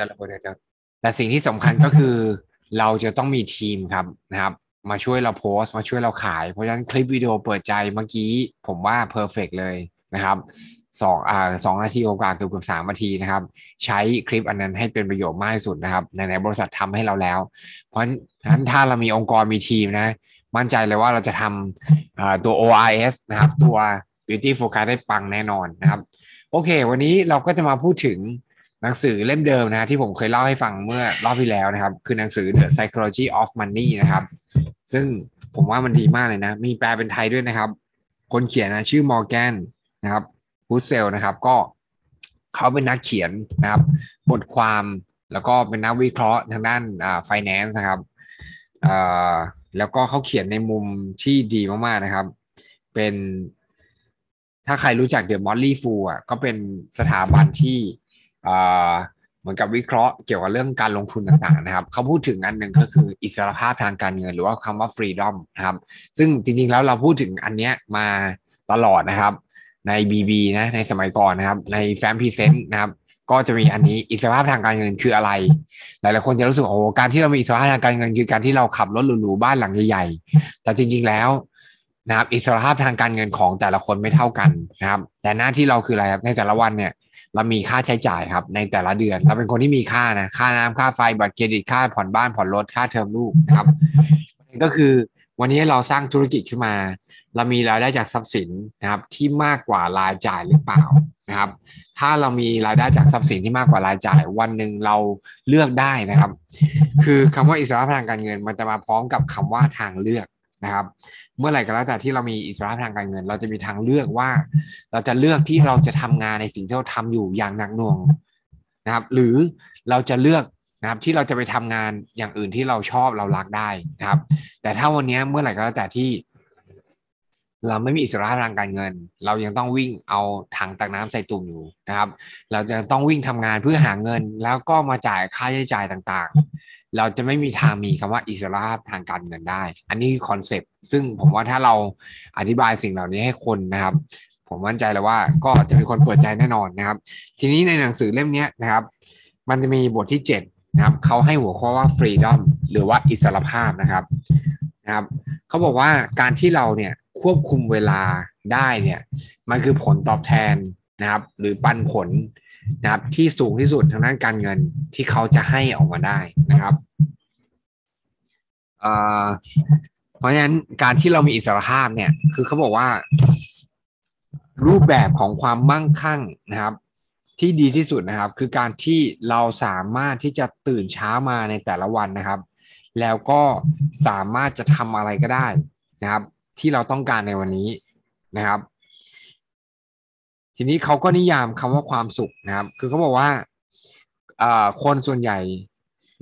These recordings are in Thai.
จะระเบิดจะแต่สิ่งที่สำคัญก็คือ เราจะต้องมีทีมครับนะครับ มาช่วยเราโพสต์มาช่วยเราขาย เพราะฉะนั้นคลิปวิดีโอเปิดใจเมื่อกี้ ผมว่าเพอร์เฟกเลยนะครับสองอ่าสองนาทีกว่าเกือบเกือบสามนาทีนะครับ ใช้คลิปอันนั้นให้เป็นประโยชน์มากที่สุดนะครับในในบริษัททำให้เราแล้ว เพราะฉะนั้นถ้าเรามีองค์กรมีทีมนะ มั่นใจเลยว่าเราจะทำตัว ORS นะครับ ตัว Beauty Focus ได้ปังแน่นอนนะครับ โอเค วันนี้เราก็จะมาพูดถึง หนังสือเล่มเดิมนะที่ผมเคยเล่าให้ฟังเมื่อรอบที่แล้วนะครับ คือหนังสือ The Psychology of Money นะครับ ซึ่งผมว่ามันดีมากเลยนะ มีแปลเป็นไทยด้วยนะครับ คนเขียนนะชื่อมอร์แกนนะครับบูเซลนะครับ ก็เขาเป็นนักเขียนนะครับ บทความแล้วก็เป็นนักวิเคราะห์ทางด้านอ่า finance นะครับอ่าแล้วก็เขาเขียนในมุมที่ดีมากๆนะครับ เป็นถ้าใครรู้จัก The Motley Fool อะก็เป็นสถาบันที่ เหมือนกับวิเคราะห์เกี่ยวกับเรื่องการลงทุนต่างๆนะครับ เขาพูดถึงอันหนึ่งก็คืออิสรภาพทางการเงิน หรือว่าคำว่า freedom นะครับ ซึ่งจริงๆแล้วเราพูดถึงอันเนี้ยมาตลอดนะครับ ใน BB นะในสมัยก่อนนะครับ ในแฟ้ม present นะครับก็จะมีอันนี้อิสรภาพทางการเงินคืออะไร หลายๆคนจะรู้สึกโอ้การที่เรามีอิสรภาพทางการเงิน คือการที่เราขับรถหรูๆบ้านหลังใหญ่ๆแต่จริง ๆแล้วนะครับ อิสรภาพทางการเงินของแต่ละคนไม่เท่ากันนะครับ แต่หน้าที่เราคืออะไรครับในแต่ละวันเนี่ย เรามีค่าใช้จ่ายครับ ในแต่ละเดือน เราเป็นคนที่มีค่านะค่าน้ำค่าไฟบัตรเครดิตค่าผ่อนบ้านผ่อนรถค่าเทอมลูกนะครับก็คือวันนี้เราสร้างธุรกิจขึ้นมา เรามีรายได้จากทรัพย์สินนะครับที่มากกว่ารายจ่ายหรือเปล่านะครับ ถ้าเรามีรายได้จากทรัพย์สินที่มากกว่ารายจ่าย วันหนึ่งเราเลือกได้นะครับ คือคำว่าอิสระทางการเงิน มันจะมาพร้อมกับคำว่าทางเลือก นะครับ เมื่อไหร่ก็แล้วแต่ที่เรามีอิสระทางการเงิน เราจะมีทางเลือกว่า เราจะเลือกที่เราจะทำงานในสิ่งที่เราทำอยู่อย่างหนักหน่วงนะครับ หรือเราจะเลือกนะครับที่เราจะไปทำงานอย่างอื่นที่เราชอบเรารักได้นะครับ แต่ถ้าวันนี้เมื่อไหร่ก็แล้วแต่ที่ เราไม่มีอิสระทางการเงิน เรายังต้องวิ่งเอาถังตักน้ำใส่ตุ่มอยู่นะครับ เราจะต้องวิ่งทำงานเพื่อหาเงินแล้วก็มาจ่ายค่าใช้จ่ายต่างๆ เราจะไม่มีทางมีคำว่าอิสระทางการเงินได้ อันนี้คือคอนเซปต์ซึ่งผมว่าถ้าเราอธิบายสิ่งเหล่านี้ให้คนนะครับ ผมมั่นใจเลยว่าก็จะมีคนเปิดใจแน่นอนนะครับ ทีนี้ในหนังสือเล่มนี้นะครับ มันจะมีบทที่ 7 นะครับเขาให้หัวข้อว่า freedom หรือว่าอิสรภาพนะครับนะครับเขาบอกว่าการที่เราเนี่ยควบคุมเวลาได้เนี่ยมันคือผลตอบแทนนะครับ หรือปันผล นะครับที่สูงที่สุดทางด้านการเงินที่เขาจะให้ออกมาได้นะครับเพราะฉะนั้นการที่เรามีอิสรภาพเนี่ย คือเขาบอกว่า รูปแบบของความมั่งคั่งนะครับ ที่ดีที่สุดนะครับ คือการที่เราสามารถที่จะตื่นเช้ามาในแต่ละวันนะครับ แล้วก็สามารถจะทำอะไรก็ได้นะครับ ที่เราต้องการในวันนี้นะครับ ทีนี้เขาก็นิยามคำว่าความสุขนะครับ คือเขาบอกว่าคนส่วนใหญ่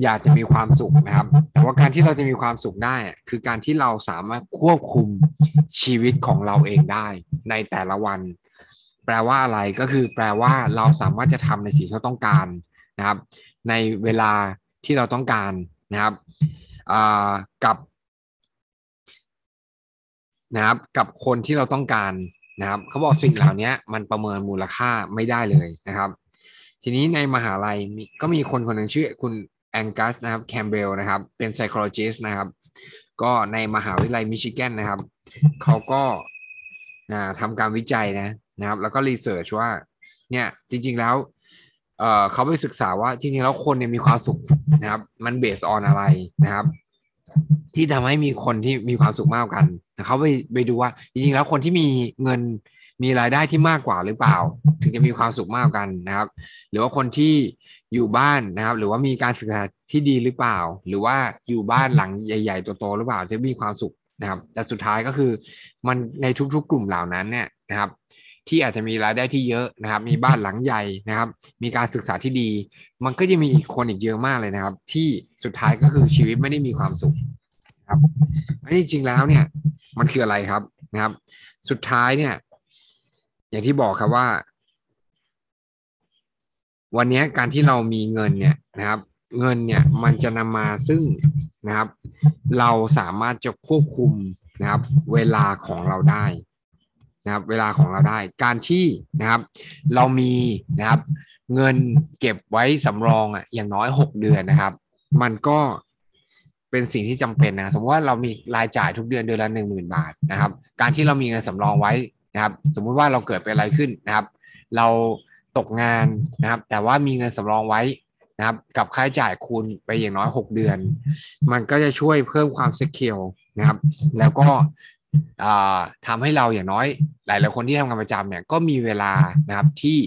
อยากจะมีความสุขนะครับ แต่ว่าการที่เราจะมีความสุขได้ คือการที่เราสามารถควบคุมชีวิตของเราเองได้ ในแต่ละวัน แปลว่าอะไรก็คือ แปลว่าเราสามารถจะทำในสิ่งที่เราต้องการนะครับ ในเวลาที่เราต้องการนะครับกับนะครับกับคนที่เราต้องการ นะครับเขาบอกสิ่งเหล่านี้มันประเมินมูลค่าไม่ได้เลยนะครับ ทีนี้ในมหาลัยก็มีคนคนหนึ่งชื่อคุณแองกัสนะครับแคมเบลนะครับเป็น psychologist นะครับ ก็ในมหาวิทยาลัยมิชิแกนนะครับเขาก็นะทำการวิจัยนะนะครับ แล้วก็รีเสิร์ชว่าเนี่ยจริงๆแล้วเอ่อเขาไปศึกษาว่าจริงๆแล้วคนเนี่ยมีความสุขนะครับ มันเบสออนอะไรนะครับ ที่ทำให้มีคนที่มีความสุขมากกันเขาไปไปดูว่าจริงๆแล้วคนที่มีเงินมีรายได้ที่มากกว่าหรือเปล่า ถึงจะมีความสุขมากกันนะครับ หรือว่าคนที่อยู่บ้านนะครับ หรือว่ามีการศึกษาที่ดีหรือเปล่า หรือว่าอยู่บ้านหลังใหญ่ๆโตๆหรือเปล่าจะมีความสุขนะครับ แต่สุดท้ายก็คือมันในทุกๆ กลุ่มเหล่านั้นเนี่ยนะครับ ที่อาจจะมีรายได้ที่เยอะนะครับ มีบ้านหลังใหญ่นะครับ มีการศึกษาที่ดี มันก็จะมีคนอีกเยอะมากเลยนะครับ ที่สุดท้ายก็คือชีวิตไม่ได้มีความสุขครับจริงแล้วเนี่ย มันคืออะไรครับนะครับ สุดท้ายเนี่ย อย่างที่บอกครับว่า วันนี้การที่เรามีเงินเนี่ยนะครับ เงินเนี่ยมันจะนำมาซึ่งนะครับ เราสามารถจะควบคุมนะครับ เวลาของเราได้ นะครับเวลาของเราได้ การที่นะครับ เรามีนะครับ เงินเก็บไว้สำรองอะอย่างน้อยหกเดือนนะครับ มันก็เป็นสิ่งที่จำเป็นนะสมมติว่าเรามีรายจ่ายทุกเดือนเดือนละหนึ่งหมื่นบาทนะครับ การที่เรามีเงินสำรองไว้นะครับ สมมุติว่าเราเกิดเป็นอะไรขึ้นนะครับ เราตกงานนะครับ แต่ว่ามีเงินสำรองไว้นะครับ กับค่าใช้จ่ายคูณไปอย่างน้อยหกเดือน มันก็จะช่วยเพิ่มความเซ็กเคียวนะครับ แล้วก็ ทำให้เราอย่างน้อย หลายหลายคนที่ทำงานประจำเนี่ยก็มีเวลานะครับที่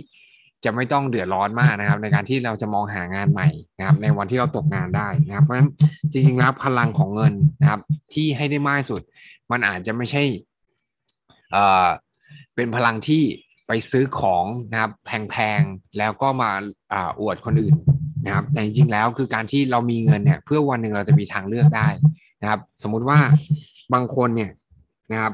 จะไม่ต้องเดือดร้อนมากนะครับ ในการที่เราจะมองหางานใหม่นะครับ ในวันที่เราตกงานได้นะครับ เพราะฉะนั้นจริงๆแล้วพลังของเงินนะครับ ที่ให้ได้มากสุด มันอาจจะไม่ใช่เอ่อเป็นพลังที่ไปซื้อของนะครับแพงๆแล้วก็มาอ่าอวดคนอื่นนะครับ แต่จริงๆแล้วคือการที่เรามีเงินเนี่ย เพื่อวันหนึ่งเราจะมีทางเลือกได้นะครับ สมมุติว่าบางคนเนี่ย นะครับ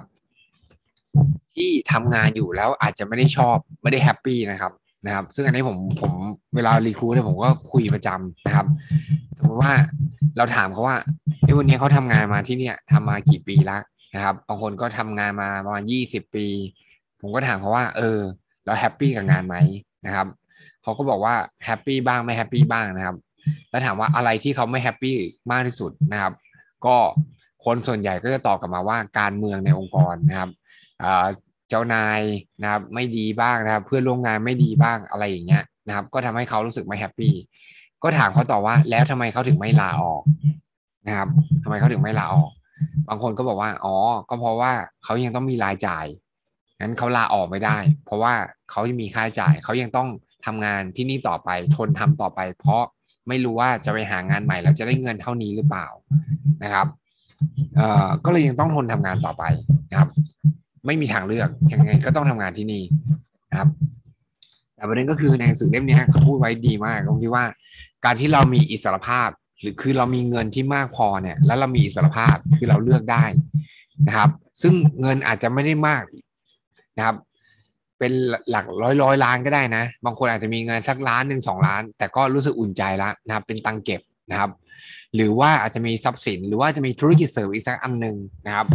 ที่ทำงานอยู่แล้วอาจจะไม่ได้ชอบไม่ได้แฮปปี้นะครับนะครับ ซึ่งอันนี้ผมผมเวลารีคูเนี่ยผมก็คุยประจำนะครับสมมติว่าเราถามเขาว่าไอ้วันนี้เขาทำงานมาที่เนี่ยทำมากี่ปีแล้วนะครับบางคนก็ทำงานมาประมาณยี่สิบปี ผมก็ถามเขาว่า เออ เรา happy กับงานไหมนะครับเขาก็บอกว่า happy บ้างไม่ happy บ้างนะครับ แล้วถามว่าอะไรที่เขาไม่ happy มากที่สุดนะครับ ก็ คนส่วนใหญ่ก็จะตอบกลับมาว่าการเมืองในองค์กรนะครับเจ้านายนะครับไม่ดีบ้างนะครับ เพื่อนร่วมงานไม่ดีบ้างอะไรอย่างเงี้ยนะครับ ก็ทำให้เขารู้สึกไม่ happyก็ถามเขาต่อว่า แล้วทำไมเขาถึงไม่ลาออกนะครับทำไมเขาถึงไม่ลาออก บางคนก็บอกว่าอ๋อ ก็เพราะว่าเขายังต้องมีรายจ่ายงั้นเขาลาออกไม่ได้ เพราะว่าเขาจะมีค่าใช้จ่ายเขายังต้องทำงานที่นี่ต่อไปทนทำต่อไป เพราะไม่รู้ว่าจะไปหางานใหม่แล้วจะได้เงินเท่านี้หรือเปล่านะครับ ก็เลยยังต้องทนทำงานต่อไปนะครับ ไม่มีทางเลือกยังไงก็ต้องทำงานที่นี่นะครับ แต่ประเด็นก็คือในหนังสือเล่มนี้เขาพูดไว้ดีมากตรงที่ว่า การที่เรามีอิสรภาพ หรือคือเรามีเงินที่มากพอเนี่ย แล้วเรามีอิสรภาพคือเราเลือกได้นะครับ ซึ่งเงินอาจจะไม่ได้มากนะครับ เป็นหลักร้อยร้อยล้านก็ได้นะ บางคนอาจจะมีเงินสักล้านหนึ่งสองล้าน แต่ก็รู้สึกอุ่นใจแล้วนะครับ เป็นตังเก็บ นะครับ หรือว่าอาจจะมีทรัพย์สิน หรือว่าจะมีธุรกิจเสริมอีกสักอันหนึ่งนะครับ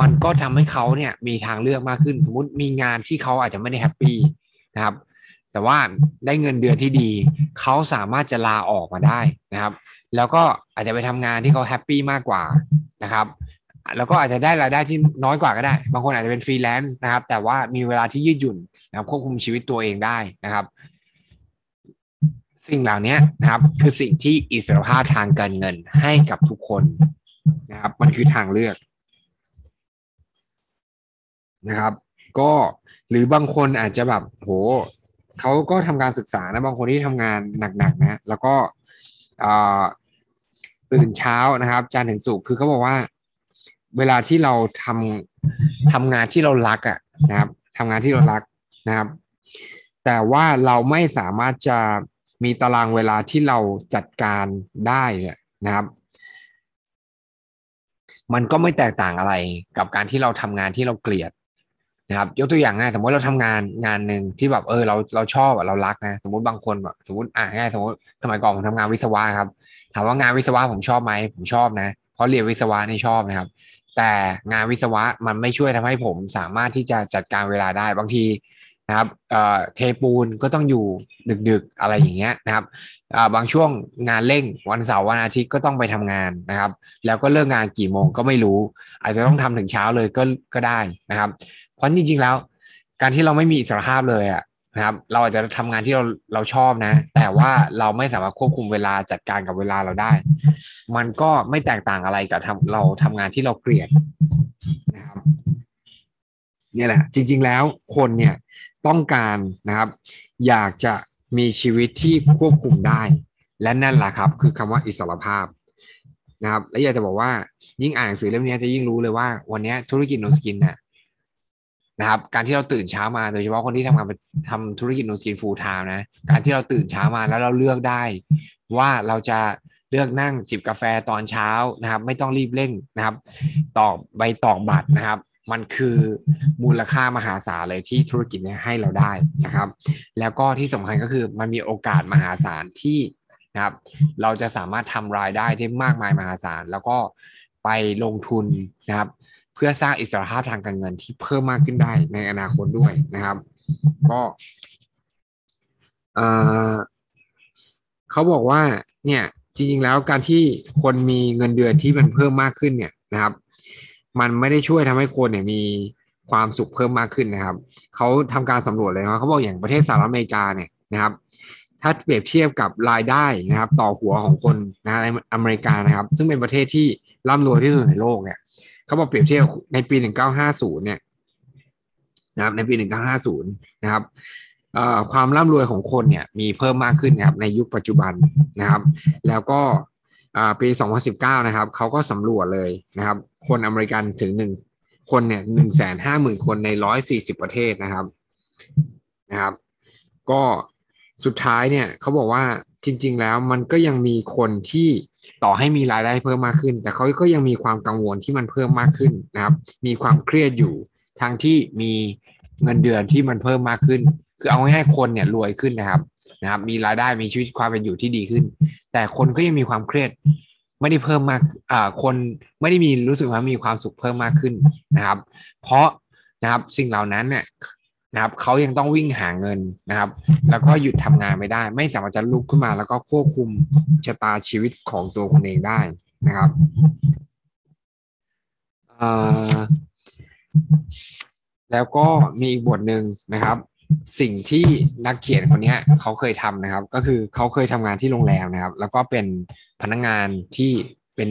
มันก็ทำให้เขาเนี่ยมีทางเลือกมากขึ้น สมมติมีงานที่เขาอาจจะไม่ได้ happy นะครับ แต่ว่าได้เงินเดือนที่ดี เขาสามารถจะลาออกมาได้นะครับ แล้วก็อาจจะไปทำงานที่เขา happy มากกว่านะครับแล้วก็อาจจะได้รายได้ที่น้อยกว่าก็ได้ บางคนอาจจะเป็นฟรีแลนซ์นะครับ แต่ว่ามีเวลาที่ยืดหยุ่นนะครับควบคุมชีวิตตัวเองได้นะครับ สิ่งเหล่านี้นะครับ คือสิ่งที่อิสรภาพทางการเงินให้กับทุกคนนะครับ มันคือทางเลือกนะครับ ก็หรือบางคนอาจจะแบบโหเขาก็ทำการศึกษานะบางคนที่ทำงานหนักๆนะแล้วก็ตื่นเช้านะครับจันทร์ถึงศุกคือเขาบอกว่า เวลาที่เราทำทำงานที่เรารักอะ่ะนะครับทำงานที่เรารักนะครับ แต่ว่าเราไม่สามารถจะ มีตารางเวลาที่เราจัดการได้เนี่ยนะครับ มันก็ไม่แตกต่างอะไรกับการที่เราทำงานที่เราเกลียดนะครับ ยกตัวอย่างง่ายสมมติเราทำงานงานหนึ่งที่แบบเออเราเราชอบเรารักนะสมมติบางคนแบบสมมติอะง่ายสมมติสมัยก่อนผมทำงานวิศวะครับ ถามว่างานวิศวะผมชอบไหมผมชอบนะ เพราะเรียนวิศวะนี่ชอบนะครับ แต่งานวิศวะมันไม่ช่วยทำให้ผมสามารถที่จะจัดการเวลาได้บางที นะครับเทปูนก็ต้องอยู่ดึกๆอะไรอย่างเงี้ยนะครับบางช่วงงานเร่งวันเสาร์วันอาทิตย์ก็ต้องไปทำงานนะครับ แล้วก็เลิกงานกี่โมงก็ไม่รู้ อาจจะต้องทำถึงเช้าเลยก็ก็ได้นะครับ เพราะจริงๆแล้ว การที่เราไม่มีอิสรภาพเลยอะนะครับ เราอาจจะทำงานที่เราเราชอบนะ แต่ว่าเราไม่สามารถควบคุมเวลาจัดการกับเวลาเราได้ มันก็ไม่แตกต่างอะไรกับทำเราทำงานที่เราเกลียดนะครับนี่แหละ จริง ๆ แล้วคนเนี่ย ต้องการนะครับ อยากจะมีชีวิตที่ควบคุมได้ และนั่นแหละครับ คือคำว่าอิสรภาพนะครับ และอยากจะบอกว่ายิ่งอ่านหนังสือเล่มนี้จะยิ่งรู้เลยว่า วันนี้ธุรกิจ Nu Skin เนี่ยนะครับ การที่เราตื่นเช้ามาโดยเฉพาะคนที่ทำงานทำธุรกิจ Nu Skin full-time นะการที่เราตื่นเช้ามาแล้วเราเลือกได้ ว่าเราจะเลือกนั่งจิบกาแฟตอนเช้านะครับ ไม่ต้องรีบเร่งนะครับ ตอกใบตอกบัตรนะครับ มันคือมูลค่ามหาศาลเลยที่ธุรกิจนี้ให้เราได้นะครับ แล้วก็ที่สำคัญก็คือมันมีโอกาสมหาศาลที่นะครับ เราจะสามารถทำรายได้ได้มากมายมหาศาลแล้วก็ไปลงทุนนะครับ เพื่อสร้างอิสรภาพทางการเงินที่เพิ่มมากขึ้นได้ในอนาคตด้วยนะครับ ก็เขาบอกว่าเนี่ยจริงๆแล้วการที่คนมีเงินเดือนที่มันเพิ่มมากขึ้นเนี่ยนะครับ มันไม่ได้ช่วยทำให้คนเนี่ยมีความสุขเพิ่มมากขึ้นนะครับเขาทำการสำรวจเลยนะเขาบอกอย่างประเทศสหรัฐอเมริกาเนี่ยนะครับ ถ้าเปรียบเทียบกับรายได้นะครับ ต่อหัวของคนนะในอเมริกานะครับ ซึ่งเป็นประเทศที่ร่ำรวยที่สุดในโลกเนี่ยเขาบอกเปรียบเทียบในปี 1950 เนี่ยนะครับในปี 1950 นะครับความร่ำรวยของคนเนี่ยมีเพิ่มมากขึ้นนะครับในยุคปัจจุบันนะครับ แล้วก็ปี 2019 นะครับเขาก็สำรวจเลยนะครับ คนอเมริกันถึงหนึ่งคนเนี่ยหนึ่งแสนห้าหมื่นคนในร้อยสี่สิบประเทศนะครับนะครับ ก็สุดท้ายเนี่ยเขาบอกว่าจริง ๆ แล้วมันก็ยังมีคนที่ต่อให้มีรายได้เพิ่มมากขึ้น แต่เขาก็ยังมีความกังวลที่มันเพิ่มมากขึ้นนะครับ มีความเครียดอยู่ทั้งที่มีเงินเดือนที่มันเพิ่มมากขึ้น คือเอาให้คนเนี่ยรวยขึ้นนะครับนะครับ มีรายได้มีชีวิตความเป็นอยู่ที่ดีขึ้น แต่คนก็ยังมีความเครียด ไม่ได้เพิ่มมากอ่าคนไม่ได้มีรู้สึกว่ามีความสุขเพิ่มมากขึ้นนะครับ เพราะนะครับสิ่งเหล่านั้นเนี่ยนะครับเขายังต้องวิ่งหาเงินนะครับ แล้วก็หยุดทำงานไม่ได้ ไม่สามารถจะลุกขึ้นมา แล้วก็ควบคุมชะตาชีวิตของตัวคนเองได้นะครับแล้วก็มีอีกบทหนึ่งนะครับ สิ่งที่นักเขียนคนนี้เขาเคยทำนะครับ ก็คือเขาเคยทำงานที่โรงแรมนะครับ แล้วก็เป็นพนักงานที่เป็น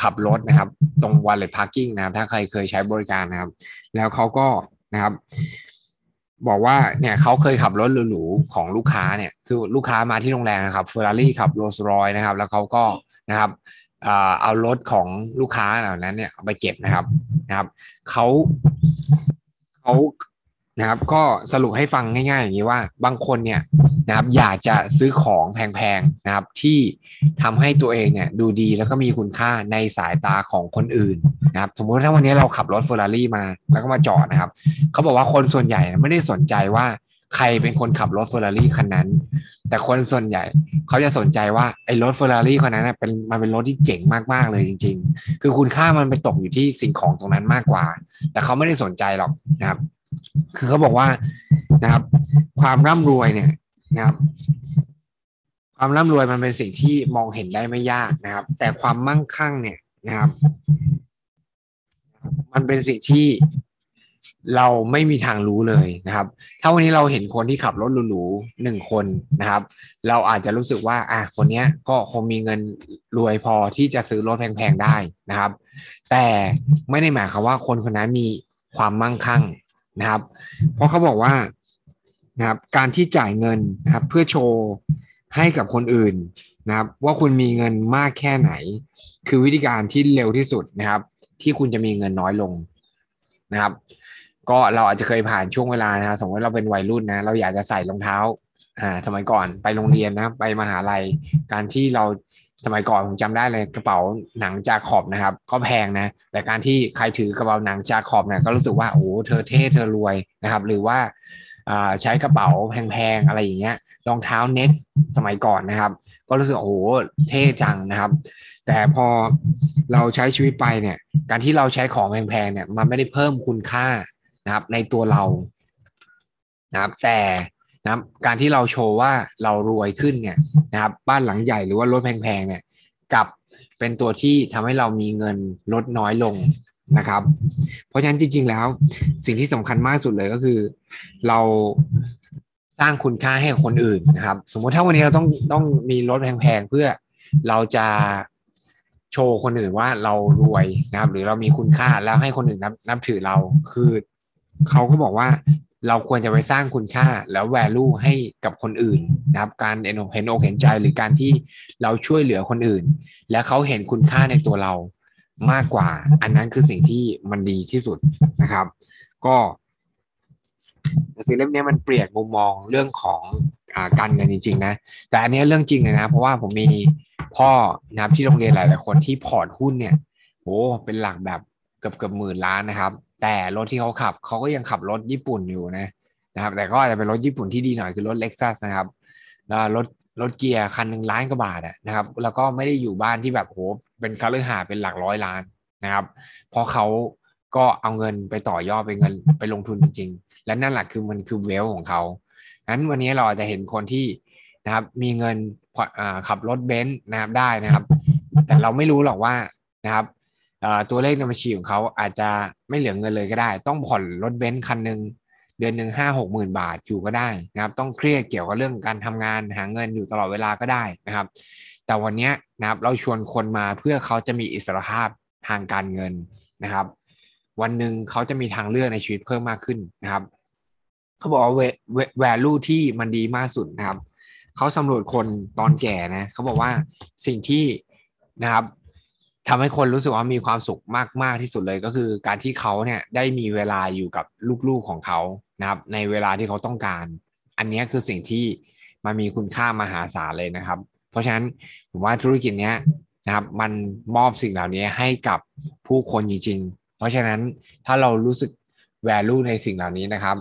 ขับรถนะครับ ตรง valet parking นะครับ ถ้าใครเคยใช้บริการนะครับ แล้วเขาก็นะครับ บอกว่าเนี่ยเขาเคยขับรถหรูๆของลูกค้าเนี่ย คือลูกค้ามาที่โรงแรมนะครับเฟอร์รารี่ขับโรลส์รอยนะครับ แล้วเขาก็นะครับเอารถของลูกค้าเหล่านั้นเนี่ยไปเก็บนะครับนะครับเขาเขา นะครับ ก็สรุปให้ฟังง่ายๆอย่างนี้ว่า บางคนเนี่ยนะครับ อยากจะซื้อของแพงๆนะครับ ที่ทำให้ตัวเองเนี่ยดูดีแล้วก็มีคุณค่าในสายตาของคนอื่นนะครับ สมมุติถ้าวันนี้เราขับรถเฟอร์รารี่มาแล้วก็มาจอดนะครับเขาบอกว่าคนส่วนใหญ่ไม่ได้สนใจว่าใครเป็นคนขับรถเฟอร์รารี่คันนั้น แต่คนส่วนใหญ่เขาจะสนใจว่าไอ้รถเฟอร์รารี่คันนั้นเป็นมันเป็นรถที่เจ๋งมากๆเลยจริง ๆ คือคุณค่ามันไปตกอยู่ที่สิ่งของตรงนั้นมากกว่า แต่เขาไม่ได้สนใจหรอกนะครับ คือเขาบอกว่านะครับ ความร่ำรวยเนี่ยนะครับ ความร่ำรวยมันเป็นสิ่งที่มองเห็นได้ไม่ยากนะครับ แต่ความมั่งคั่งเนี่ยนะครับ มันเป็นสิ่งที่เราไม่มีทางรู้เลยนะครับ ถ้าวันนี้เราเห็นคนที่ขับรถหรูๆหนึ่งคนนะครับ เราอาจจะรู้สึกว่า อะคนเนี้ยก็คงมีเงินรวยพอที่จะซื้อรถแพงๆได้นะครับ แต่ไม่ได้หมายความว่าคนคนนั้นมีความมั่งคั่ง นะครับ เพราะเขาบอกว่านะครับการที่จ่ายเงินนะครับเพื่อโชว์ให้กับคนอื่นนะครับ ว่าคุณมีเงินมากแค่ไหน คือวิธีการที่เร็วที่สุดนะครับ ที่คุณจะมีเงินน้อยลงนะครับ ก็เราอาจจะเคยผ่านช่วงเวลานะสมมติเราเป็นวัยรุ่นนะเราอยากจะใส่รองเท้าอ่าสมัยก่อนไปโรงเรียนนะไปมหาลัย การที่เรา สมัยก่อนผมจำได้เลยกระเป๋าหนังจาขอบนะครับ ก็แพงนะ แต่การที่ใครถือกระเป๋าหนังจาขอบเนี่ยก็รู้สึกว่าโอ้เธอเท่เธอรวยนะครับ หรือว่าใช้กระเป๋าแพงๆอะไรอย่างเงี้ยรองเท้าเน็กสมัยก่อนนะครับ ก็รู้สึกโอ้โหเท่จังนะครับ แต่พอเราใช้ชีวิตไปเนี่ย การที่เราใช้ของแพงๆเนี่ยมันไม่ได้เพิ่มคุณค่านะครับ ในตัวเรานะครับ แต่ นะการที่เราโชว์ว่าเรารวยขึ้นเนี่ยนะครับบ้านหลังใหญ่หรือว่ารถแพงๆเนี่ยกับเป็นตัวที่ทำให้เรามีเงินลดน้อยลงนะครับ เพราะฉะนั้นจริง ๆ แล้วสิ่งที่สำคัญมากสุดเลยก็คือ เราสร้างคุณค่าให้กับคนอื่นนะครับ สมมติถ้าวันนี้เราต้องต้องมีรถแพงๆเพื่อเราจะโชว์คนอื่นว่าเรารวยนะครับ หรือเรามีคุณค่าแล้วให้คนอื่นนับนับถือเราคือเขาก็บอกว่า เราควรจะไปสร้างคุณค่าแล้ว value ให้กับคนอื่นนะครับการเห็นอกเห็นอกเห็นใจหรือการที่เราช่วยเหลือคนอื่น และเขาเห็นคุณค่าในตัวเรามากกว่า อันนั้นคือสิ่งที่มันดีที่สุดนะครับ ก็สิ่งเล่มนี้มันเปลี่ยนมุมมองเรื่องของอการเงินจริง ๆ นะ แต่อันนี้เรื่องจริงเลยนะ เพราะว่าผมมีพ่อนะครับที่โรงเรียนหลาย ๆ คนที่พอร์ตหุ้นเนี่ยโอ้เป็นหลักแบบเกือบเกือบหมื่นล้านนะครับ แต่รถที่เขาขับเขาก็ยังขับรถญี่ปุ่นอยู่นะนะครับ แต่ก็อาจจะเป็นรถญี่ปุ่นที่ดีหน่อยคือรถเล็กซัสนะครับแล้วรถรถเกียร์คันหนึ่งล้านกว่าบาทนะครับ แล้วก็ไม่ได้อยู่บ้านที่แบบโหเป็นคาร์เลหาเป็นหลักร้อยล้านนะครับ เพราะเขาก็เอาเงินไปต่อยอดไปเงินไปลงทุนจริง ๆ และนั่นแหละคือมันคือ wealth ของเขานั้นวันนี้เราอาจจะเห็นคนที่นะครับ มีเงินขับรถเบนซ์นะครับได้นะครับ แต่เราไม่รู้หรอกว่านะครับ ตัวเลขในบัญชีของเขาอาจจะไม่เหลือเงินเลยก็ได้ ต้องผ่อนรถเบนซ์คันหนึ่งเดือนหนึ่งห้าหกหมื่นบาทอยู่ก็ได้นะครับ ต้องเครียดเกี่ยวกับเรื่องการทำงานหาเงินอยู่ตลอดเวลาก็ได้นะครับ แต่วันนี้นะครับเราชวนคนมาเพื่อเขาจะมีอิสรภาพทางการเงินนะครับ วันหนึ่งเขาจะมีทางเลือกในชีวิตเพิ่มมากขึ้นนะครับเขาบอกว่าแวลูที่มันดีมากสุดนะครับเขาสำรวจคนตอนแก่นะเขาบอกว่าสิ่งที่นะครับ ทำให้คนรู้สึกว่ามีความสุขมาก ๆ ที่สุดเลยก็คือ การที่เขาเนี่ยได้มีเวลาอยู่กับลูก ๆ ของเขานะครับ ในเวลาที่เขาต้องการ อันนี้คือสิ่งที่มันมีคุณค่ามหาศาลเลยนะครับ เพราะฉะนั้นผมว่าธุรกิจเนี้ยนะครับ มันมอบสิ่งเหล่านี้ให้กับผู้คนจริง ๆ เพราะฉะนั้นถ้าเรารู้สึก value ในสิ่งเหล่านี้นะครับ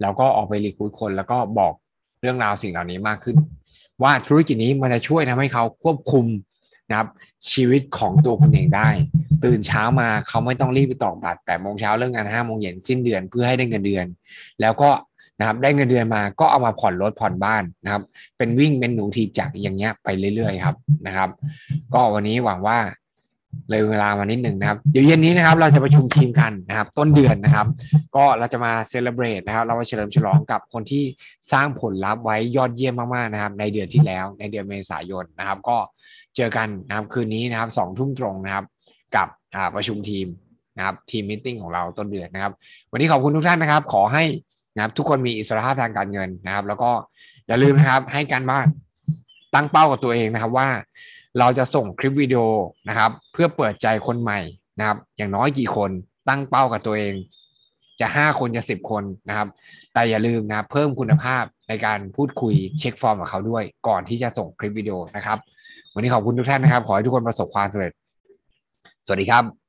เราก็ออกไปรีคูดคนแล้วก็บอกเรื่องราวสิ่งเหล่านี้มากขึ้น ว่าธุรกิจนี้มันจะช่วยทำให้เขาควบคุม นะครับ ชีวิตของตัวคนเองได้ ตื่นเช้ามาเขาไม่ต้องรีบไปตอกบัตรแปดโมงเช้าเลิกงานห้าโมงเย็นสิ้นเดือนเพื่อให้ได้เงินเดือน แล้วก็นะครับได้เงินเดือนมาก็เอามาผ่อนรถผ่อนบ้านนะครับ เป็นวิ่งเป็นหนูทีจากอย่างเงี้ยไปเรื่อยๆครับนะครับ ก็วันนี้หวังว่า เลยเวลามานิดหนึ่งนะครับ เดี๋ยวเย็นนี้นะครับเราจะประชุมทีมกันนะครับ ต้นเดือนนะครับ ก็เราจะมาเซเลบรตนะครับ เรามาเฉลิมฉลองกับคนที่สร้างผลลัพธ์ไว้ยอดเยี่ยมมากๆนะครับ ในเดือนที่แล้วในเดือนเมษายนนะครับ ก็เจอกันนะครับคืนนี้นะครับสองทุ่มตรงนะครับ กับประชุมทีมนะครับทีมมิ팅ของเราต้นเดือนนะครับ วันนี้ขอบคุณทุกท่านนะครับ ขอให้นะครับทุกคนมีอิสรภาพทางการเงินนะครับ แล้วก็อย่าลืมนะครับให้การบ้านตั้งเป้ากับตัวเองนะครับว่า เราจะส่งคลิปวิดีโอนะครับ เพื่อเปิดใจคนใหม่นะครับ อย่างน้อยกี่คนตั้งเป้ากับตัวเอง จะห้าคนจะสิบคนนะครับ แต่อย่าลืมนะเพิ่มคุณภาพในการพูดคุยเช็คฟอร์มกับเขาด้วย ก่อนที่จะส่งคลิปวิดีโอนะครับ วันนี้ขอบคุณทุกท่านนะครับ ขอให้ทุกคนประสบความสำเร็จ สวัสดีครับ